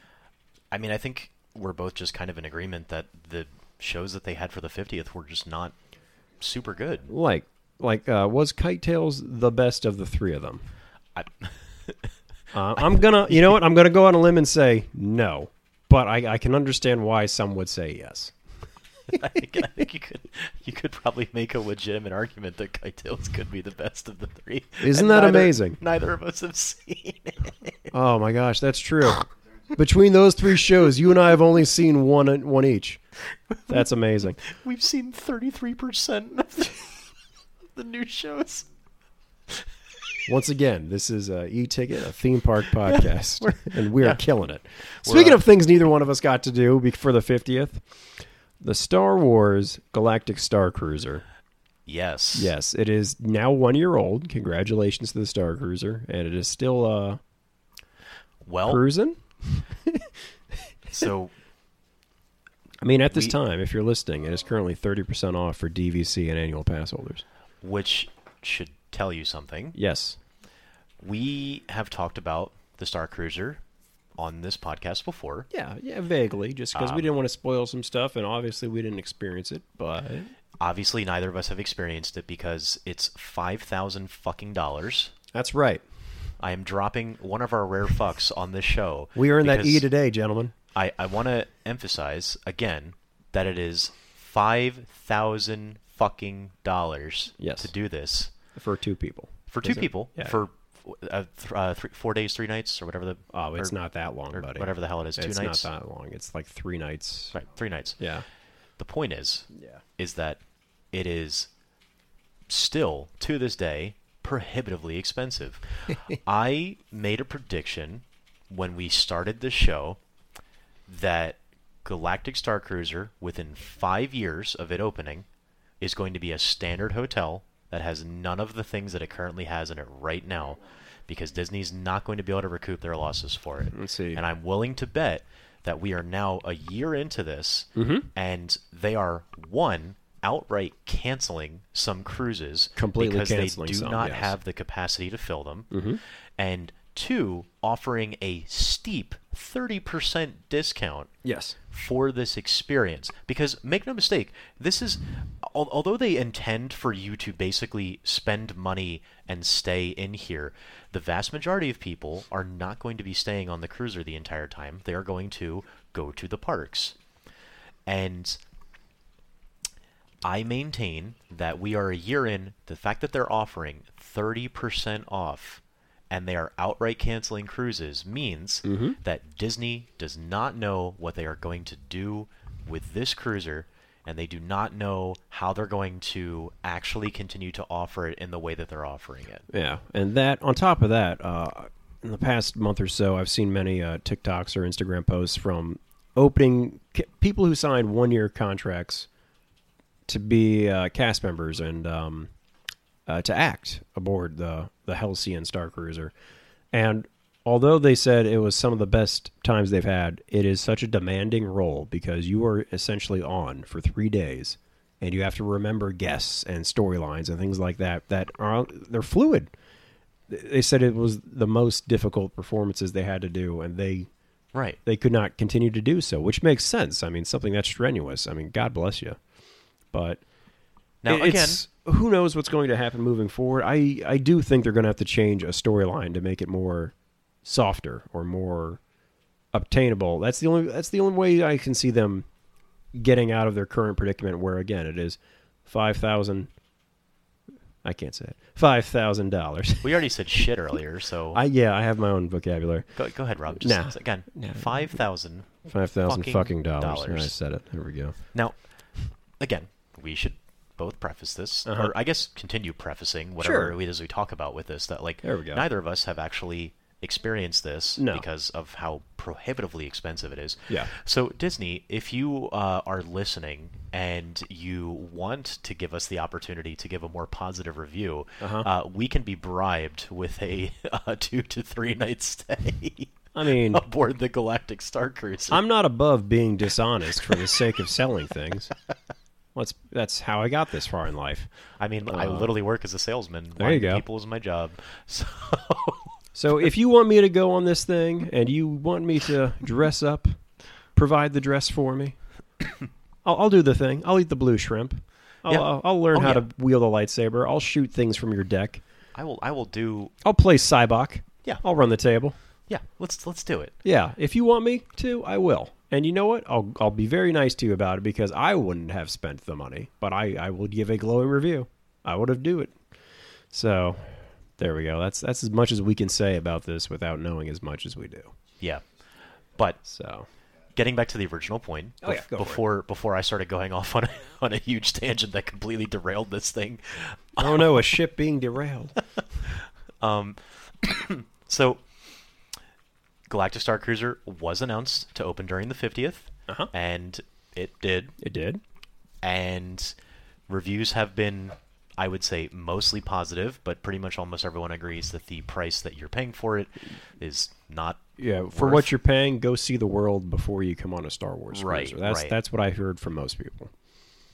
I mean, I think we're both just kind of in agreement that the shows that they had for the 50th were just not super good. Like, like uh, was Kite Tales the best of the three of them? I, Uh, I'm gonna, you know what? I'm gonna go on a limb and say no, but I, I can understand why some would say yes. I, think, I think you could you could probably make a legitimate argument that Kite Tales could be the best of the three. Isn't And that neither- amazing? Neither of us have seen it. Oh my gosh, that's true. Between those three shows, you and I have only seen one one each. That's amazing. We've seen 33% of the, new shows. Once again, this is a e-ticket, a theme park podcast, We're- and we are yeah. killing it. Speaking uh, of things neither one of us got to do for the 50th, the Star Wars Galactic Star Cruiser. Yes. Yes, it is now one year old. Congratulations to the Star Cruiser, and it is still uh, Well, cruising. so I mean, at this we- time, if you're listening, it is currently 30% off for DVC and annual pass holders. which should tell you something. Yes. We have talked about the Star Cruiser on this podcast before. Yeah, yeah, vaguely, just because Um, we didn't want to spoil some stuff, and obviously we didn't experience it. But Obviously, neither of us have experienced it because it's five thousand fucking dollars. that's right. I am dropping one of our rare fucks on this show. We earned that E today, gentlemen. I, I want to emphasize again that it is five thousand fucking dollars Yes. to do this For two people. for two Is it? people Yeah. for uh, th- uh, three, four days, three nights, or whatever the Oh, it's or- not that long, or buddy. whatever the hell it is, two it's nights. not that long. It's like three nights. Right, three nights. Yeah. The point is, Yeah. is that it is still to this day prohibitively expensive. I made a prediction when we started the show that Galactic Star Cruiser, within five years of it opening, is going to be a standard hotel that has none of the things that it currently has in it right now, because Disney's not going to be able to recoup their losses for it. Let's see. And I'm willing to bet that we are now a year into this, Mm-hmm. and they are one outright canceling some cruises Completely because they do some, not yes. have the capacity to fill them, Mhm. and two offering a steep 30% discount Yes. for this experience because make no mistake this is al- although they intend for you to basically spend money and stay in here the vast majority of people are not going to be staying on the cruiser the entire time they are going to go to the parks and I maintain that we are a year in. The fact that they're offering 30% off and they are outright canceling cruises means Mhm. that Disney does not know what they are going to do with this cruiser and they do not know how they're going to actually continue to offer it in the way that they're offering it. Yeah, and that on top of that, uh, in the past month or so, I've seen many uh, TikToks or Instagram posts from opening people who signed one-year contracts to be uh, cast members and um, uh, to act aboard the the Halcyon Star Cruiser. And although they said it was some of the best times they've had, it is such a demanding role because you are essentially on for three days and you have to remember guests and storylines and things like that that are they're fluid. They said it was the most difficult performances they had to do, and they Right. they could not continue to do so, which makes sense. I mean, something that's strenuous. I mean, God bless you, but Now it- it's- who knows what's going to happen moving forward? I I do think they're going to have to change a storyline to make it more softer or more obtainable. That's the only that's the only way I can see them getting out of their current predicament. Where again, it is five thousand. I can't say it. Five thousand dollars. we already said shit earlier, so I yeah, I have my own vocabulary. go, go ahead, Rob. Just Nah. again, Nah. five thousand. Five thousand Fucking fucking dollars. dollars. I said it. There we go. Now, again, we should both preface this, Uh-huh. or I guess continue prefacing whatever Sure. we, we talk about with this. That like There we go. neither of us have actually experienced this No. because of how prohibitively expensive it is. Yeah. So Disney, if you uh, are listening and you want to give us the opportunity to give a more positive review, Uh-huh. uh, we can be bribed with a, uh two to three night stay I mean, aboard the Galactic Star Cruiser. I'm not above being dishonest for the sake of selling things. That's that's how I got this far in life. I mean, I Uh, literally work as a salesman. there you go. People is my job. So So if you want me to go on this thing and you want me to dress up, provide the dress for me, I'll, I'll do the thing. I'll eat the blue shrimp. I'll, Yeah. I'll, I'll learn Oh, how yeah. to wield a lightsaber. I'll shoot things from your deck. I will. I will do. I'll play Sabacc. Yeah. I'll run the table. Yeah. Let's let's do it. Yeah, if you want me to, I will. And you know what? I'll I'll be very nice to you about it because I wouldn't have spent the money, but I I will give a glowing review. I would have do it. So, there we go. That's that's as much as we can say about this without knowing as much as we do. Yeah. But So, getting back to the original point, Oh, yeah, before before I started going off on a, on a huge tangent that completely derailed this thing. oh no, a ship being derailed. Um, so Galactic Star Cruiser was announced to open during the 50th, Uh-huh. and it did. It did. and reviews have been i would say mostly positive but pretty much almost everyone agrees that the price that you're paying for it is not Yeah, for worth- what you're paying, go see the world before you come on a Star Wars Right, cruiser. That's right. that's what I heard from most people.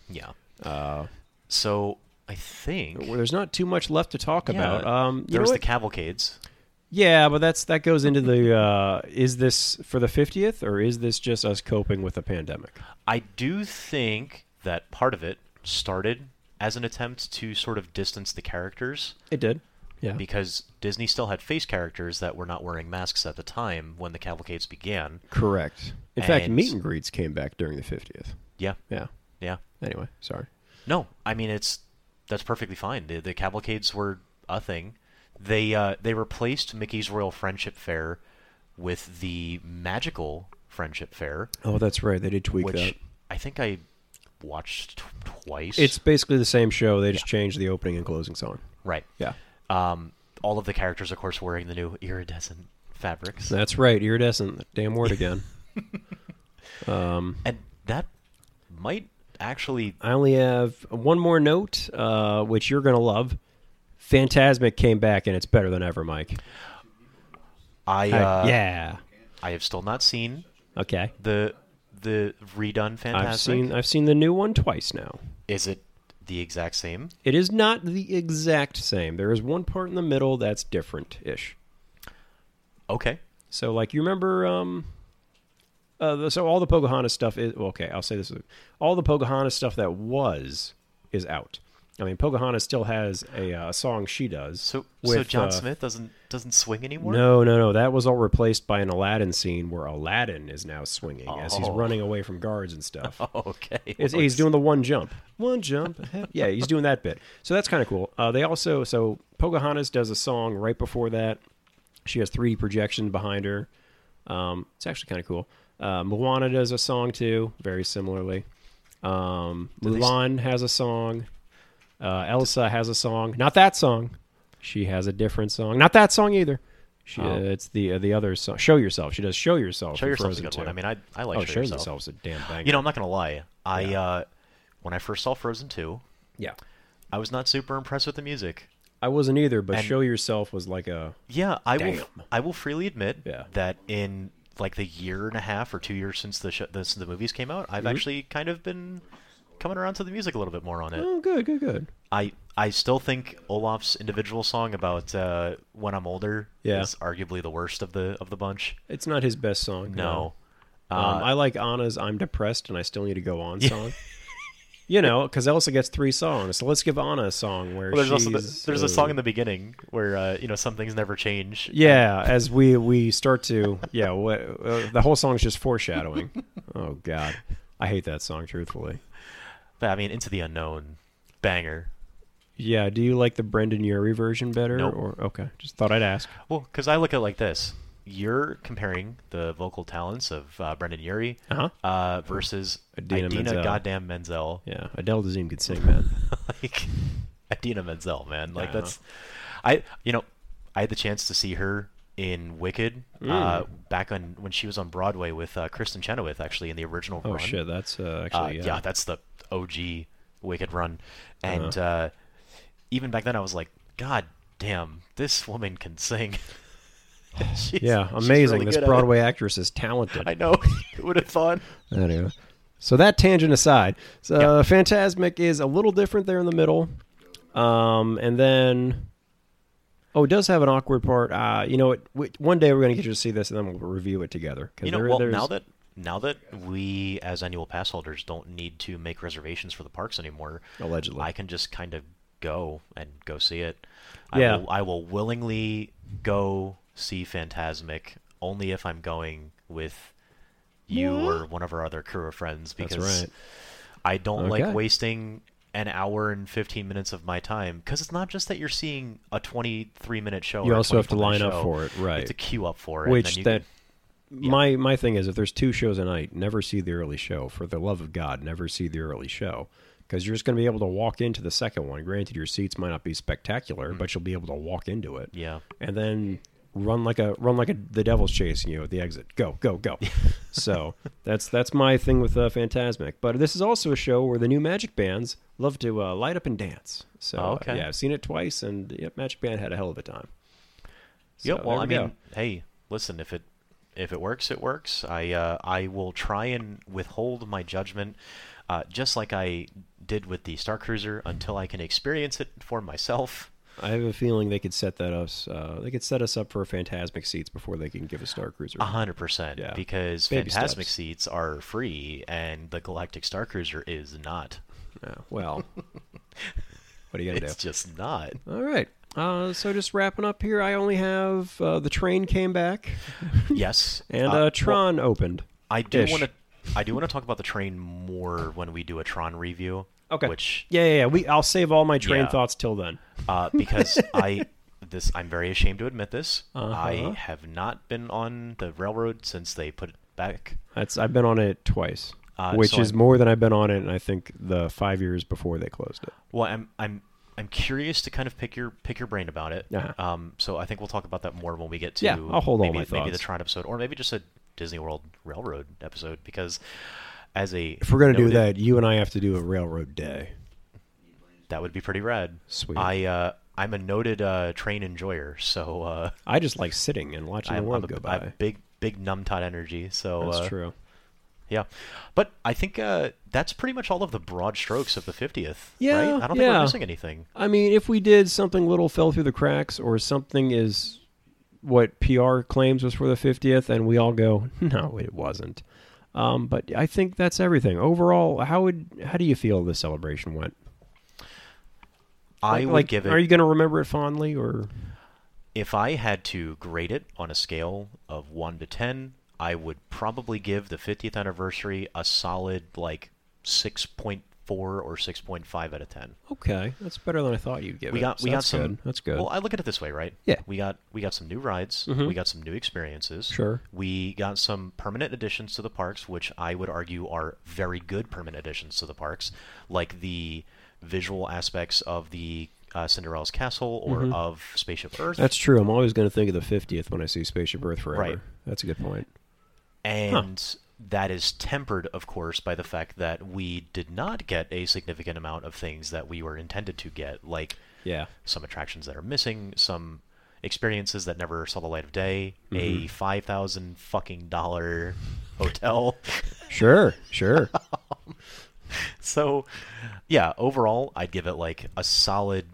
yeah Uh, so i think well, there's not too much left to talk yeah, about. Um, you there was what? the cavalcades Yeah, but that's that goes into the uh, is this for the 50th or is this just us coping with the pandemic? i do think that part of it started as an attempt to sort of distance the characters It did. Yeah. because disney still had face characters that were not wearing masks at the time when the cavalcades began Correct. In fact, And- meet and greets came back during the 50th. yeah Yeah. yeah Anyway, sorry. No, I mean it's that's perfectly fine. The the cavalcades were a thing. They uh, they replaced Mickey's Royal Friendship Faire with the Magical Friendship Faire, Oh, that's right. They did tweak which that. I think I watched t- twice. It's basically the same show. They just changed the opening and closing song. right. Yeah. Um, all of the characters, of course, wearing the new iridescent fabrics, That's right. Iridescent. Damn word again. um, and that might actually I only have one more note, uh, which you're going to love. Fantasmic came back and it's better than ever, Mike. I I- uh, yeah. I have still not seen Okay. the the redone Fantastic. I've seen I've seen the new one twice now. Is it the exact same? It is not the exact same. There is one part in the middle that's different-ish. Okay. So, like, you remember, um, uh, the, so all the Pocahontas stuff is well, okay. I'll say this: all the Pocahontas stuff that was is out. I mean, Pocahontas still has a uh, song she does. So so John uh, Smith doesn't doesn't swing anymore. No, no, no. That was all replaced by an Aladdin scene where Aladdin is now swinging as he's Oh. running away from guards and stuff. Oh, okay. It's, he's doing the one jump, one jump. Yeah, he's doing that bit. So that's kind of cool. Uh, they also so Pocahontas does a song right before that. She has 3D projection behind her. Um, it's actually kind of cool. Uh, Moana does a song too, very similarly. Um, Do they s- Mulan has a song. Uh, Elsa has a song. Not that song. She has a different song. Not that song either. She, Oh. uh, it's the uh, the other song. Show yourself. She does show yourself. Show yourself's a good 2. one. I mean, I I like oh, show, show yourself. yourself's a damn banger. You know, I'm not gonna lie. I Yeah. uh, when I first saw Frozen two, yeah. I was not super impressed with the music. I wasn't either, but And- show yourself was like a Yeah, I will. I will freely admit Yeah. that in like the year and a half or two years since the sh- the, the movies came out, I've Mhm. actually kind of been coming around to the music a little bit more on it. Oh, good, good, good. I I still think Olaf's individual song about uh, when I'm older Yeah. is arguably the worst of the of the bunch. It's not his best song. No, Um, Uh, I like Anna's "I'm Depressed and I Still Need to Go On" song. you know, because Elsa gets three songs, so let's give Anna a song where well, there's she's. also the, there's uh, a song in the beginning where uh, you know some things never change. Yeah, as we we start to yeah, what, uh, the whole song's just foreshadowing. oh God, I hate that song. Truthfully, But I mean, into the unknown, banger. yeah. Do you like the Brendon Urie version better? Nope. Or okay, just thought I'd ask. Well, because I look at it like this: you're comparing the vocal talents of uh, Brendon Urie Uh-huh. uh, versus Idina Idina, Menzel. goddamn Menzel. Yeah, Adele Dazeem could sing, man. like Idina Menzel, man. Like Yeah. that's I you know I had the chance to see her in Wicked uh, Mm. back on when she was on Broadway with uh, Kristin Chenoweth actually in the original Oh run. shit, that's uh, Uh, actually yeah. yeah. that's the OG Wicked run, and Uh-huh. uh, even back then I was like, God damn, this woman can sing. She's- Yeah, amazing. really this it. Broadway actress is talented. I know. Who would have thought? Anyway, so that tangent aside, so Yeah. Fantasmic is a little different there in the middle, um, and then oh, it does have an awkward part. Uh, you know, what? we, one day we're going to get you to see this, and then we'll review it together. You know, there- well, now that now that we as annual pass holders don't need to make reservations for the parks anymore, allegedly, I can just kind of go and go see it. Yeah. I will, I will willingly go see Fantasmic only if I'm going with you mm-hmm. or one of our other crew of friends That's because right. I don't Okay. like wasting an hour and 15 minutes of my time because it's not just that you're seeing a 23 minute show You or also have to 24 minute line up for it, You right? have to queue up for it and Which then you that can- my my thing is, if there's two shows a night, never see the early show. For the love of God, never see the early show because you're just going to be able to walk into the second one. Granted, your seats might not be spectacular, but you'll be able to walk into it. yeah and then run like a run like a the devil's chasing you at the exit. Go, go, go. so that's that's my thing with uh, Fantasmic. But this is also a show where the new Magic bands love to uh, light up and dance. So Oh, okay. yeah, I've seen it twice, and yep, Magic Band had a hell of a time. So, Yep. Well, I we mean, go. hey, listen, if it if it works, it works. I uh, I will try and withhold my judgment, uh, just like I did with the Star Cruiser, until I can experience it for myself. I have a feeling they could set that us. Uh, they could set us up for Fantasmic seats before they can give a Star Cruiser. A hundred percent, Yeah. because Baby Fantasmic steps. seats are free, and the Galactic Star Cruiser is not. Yeah, well, what are you gonna It's do? just not. All right. Uh, so just wrapping up here, I only have uh, the train came back yes, and uh, uh, well, Tron opened. I do want to. I do want to talk about the train more when we do a Tron review. Okay. Which Yeah, yeah, yeah. We I'll save all my train Yeah. thoughts till then. uh, because I this I'm very ashamed to admit this. Uh-huh. I have not been on the railroad since they put it back. That's I've been on it twice, Uh, which so is I'm- more than I've been on it. And I think the five years before they closed it. Well, I'm I'm I'm curious to kind of pick your pick your brain about it. Uh-huh. Um, so I think we'll talk about that more when we get to Yeah, I'll hold all maybe, my maybe the thoughts. Tron episode or maybe just a Disney World Railroad episode because as a If we're gonna do that, you and I have to do a railroad day. that would be pretty rad. Sweet. I uh, I'm a noted uh, train enjoyer, so uh, I just like sitting and watching I'm, the world I'm a, go I by. have big big numtot energy. So That's uh, true. Yeah, but I think uh, that's pretty much all of the broad strokes of the 50th. Yeah, right? I don't think we're missing anything. I mean, if we did something little fell through the cracks, or something is what PR claims was for the 50th, and we all go, no, it wasn't. Um, but I think that's everything. Overall, how would how do you feel the celebration went? I Like- would like, give it. Are you going to remember it fondly, or If I had to grade it on a scale of one to ten, I would probably give the 50th anniversary a solid like 6.4 or 6.5 out of 10. okay? That's better than I thought you'd give we it. got So we got some. Good. That's good. Well, I look at it this way, right? Yeah. We got we got some new rides. Mhm. We got some new experiences. Sure. We got some permanent additions to the parks, which I would argue are very good permanent additions to the parks, like the visual aspects of the uh, Cinderella's castle or Mhm. of Spaceship Earth. That's true. I'm always going to think of the 50th when I see Spaceship Earth Forever. Right. That's a good point. And that is tempered, of course, by the fact that we did not get a significant amount of things that we were intended to get, like Yeah. some attractions that are missing, some experiences that never saw the light of day, a Mhm. five thousand fucking dollar hotel. Sure. Sure. so, yeah, overall, I'd give it like a solid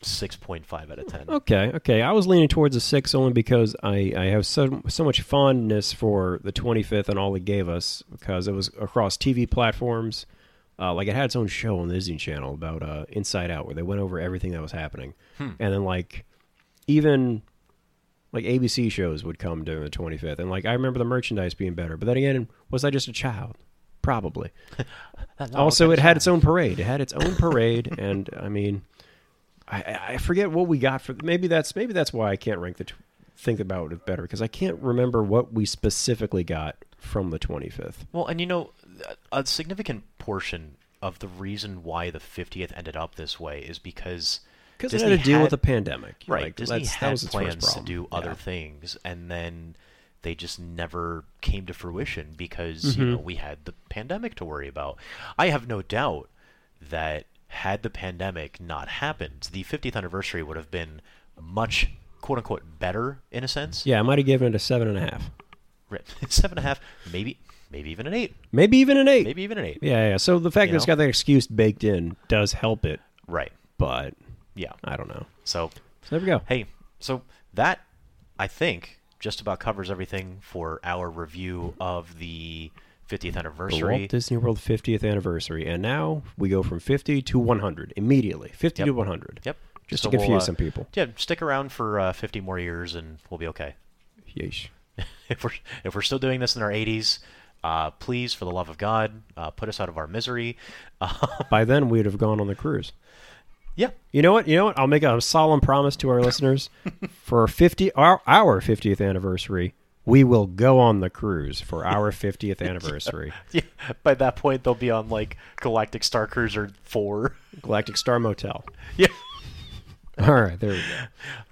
like 6.5 out of 10. Okay, okay. I was leaning towards a six only because I, I have so so much fondness for the 25th and all it gave us because it was across TV platforms. Uh, like it had its own show on the Disney Channel about uh, Inside Out, where they went over everything that was happening, and then like even like ABC shows would come during the 25th, and like I remember the merchandise being better. But then again, was I just a child? Probably. Also, it had its own parade. It had its own parade, and I mean, I- I, forget what we got for. Maybe that's maybe that's why I can't rank the think about it better because I can't remember what we specifically got from the 25th. Well, and you know, a significant portion of the reason why the 50th ended up this way is because Because it had to deal had- with the pandemic, right Like, Disney had plans to do other Yeah. things, and then they just never came to fruition because you Mm-hmm. know we had the pandemic to worry about. I have no doubt that had the pandemic not happened, the 50th anniversary would have been much quote unquote better in a sense. Yeah, I might have given it a seven and a half, Right. seven and a half, maybe, maybe even an eight, maybe even an eight. maybe even an eight. Yeah, yeah. So the fact You that it's got that excuse baked in does help it, Right. but Yeah. I don't know. So So there we go. Hey, so that I think just about covers everything for our review of the 50th The anniversary. Walt Disney World 50th anniversary, and now we go from 50 to 100 immediately. 50 Yep. to 100. Yep. Just So to we'll, confuse uh, some people. Yeah, stick around for uh, 50 more years and we'll be okay. Yeesh. if we're if we're still doing this in our 80s, uh, please, for the love of God, uh, put us out of our misery. Uh, By then, we'd have gone on the cruise. yeah, You know what? You know what? I'll make a solemn promise to our listeners for 50 our, our 50th anniversary. We will go on the cruise for our 50th anniversary. yeah. By that point, they'll be on like Galactic Star Cruiser 4. Galactic Star Motel. yeah. All right, there we go.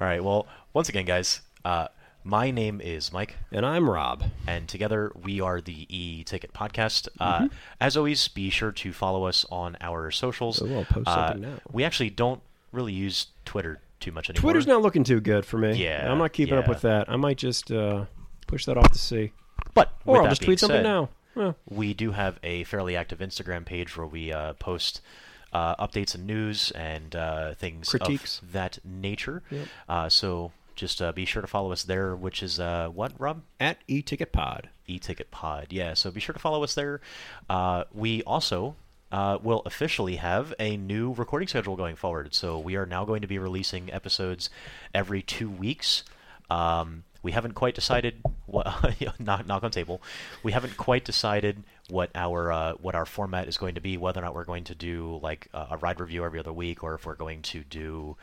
All right. Well, once again, guys, uh, my name is Mike. And I'm Rob. and together we are the E Ticket Podcast. Uh, Mm-hmm. as always, be sure to follow us on our socials. Oh, I'll post Uh, something now. We actually don't really use Twitter too much anymore. Twitter's not looking too good for me. Yeah, I'm not keeping up with that. I might just uh, push that off to sea. but Or I'll just being tweet something said, now. Well, We do have a fairly active Instagram page where we uh, post. Uh, updates and news and uh, things Critiques. of that nature. Yep. Uh, so just uh, be sure to follow us there, which is uh, what, Rob? at eTicket Pod. e-ticket pod yeah so be sure to follow us there uh, we also uh, will officially have a new recording schedule going forward so we are now going to be releasing episodes every two weeks um, we haven't quite decided what knock, knock on table we haven't quite decided what our uh, what our format is going to be whether or not we're going to do like uh, a ride review every other week or if we're going to do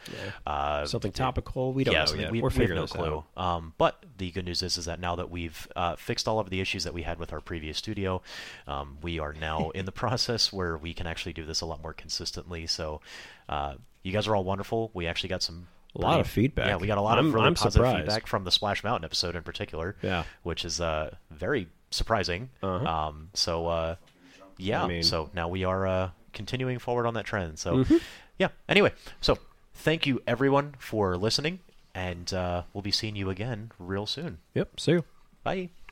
uh, Something topical. We don't yeah, know yet. We, We're we have no clue. Um, but the good news is, is that now that we've uh, fixed all of the issues that we had with our previous studio, um, we are now in the process where we can actually do this a lot more consistently. So, uh, you guys are all wonderful. We actually got some A lot of feedback. Yeah, we got a lot I'm- of really I'm positive surprised. feedback from the Splash Mountain episode in particular. Yeah. which is uh, very surprising. Uh-huh. Um, so, uh, yeah. I mean- so now we are uh, continuing forward on that trend. So, Mm-hmm. yeah. Anyway, so thank you everyone for listening, and uh, we'll be seeing you again real soon. Yep. See you. Bye.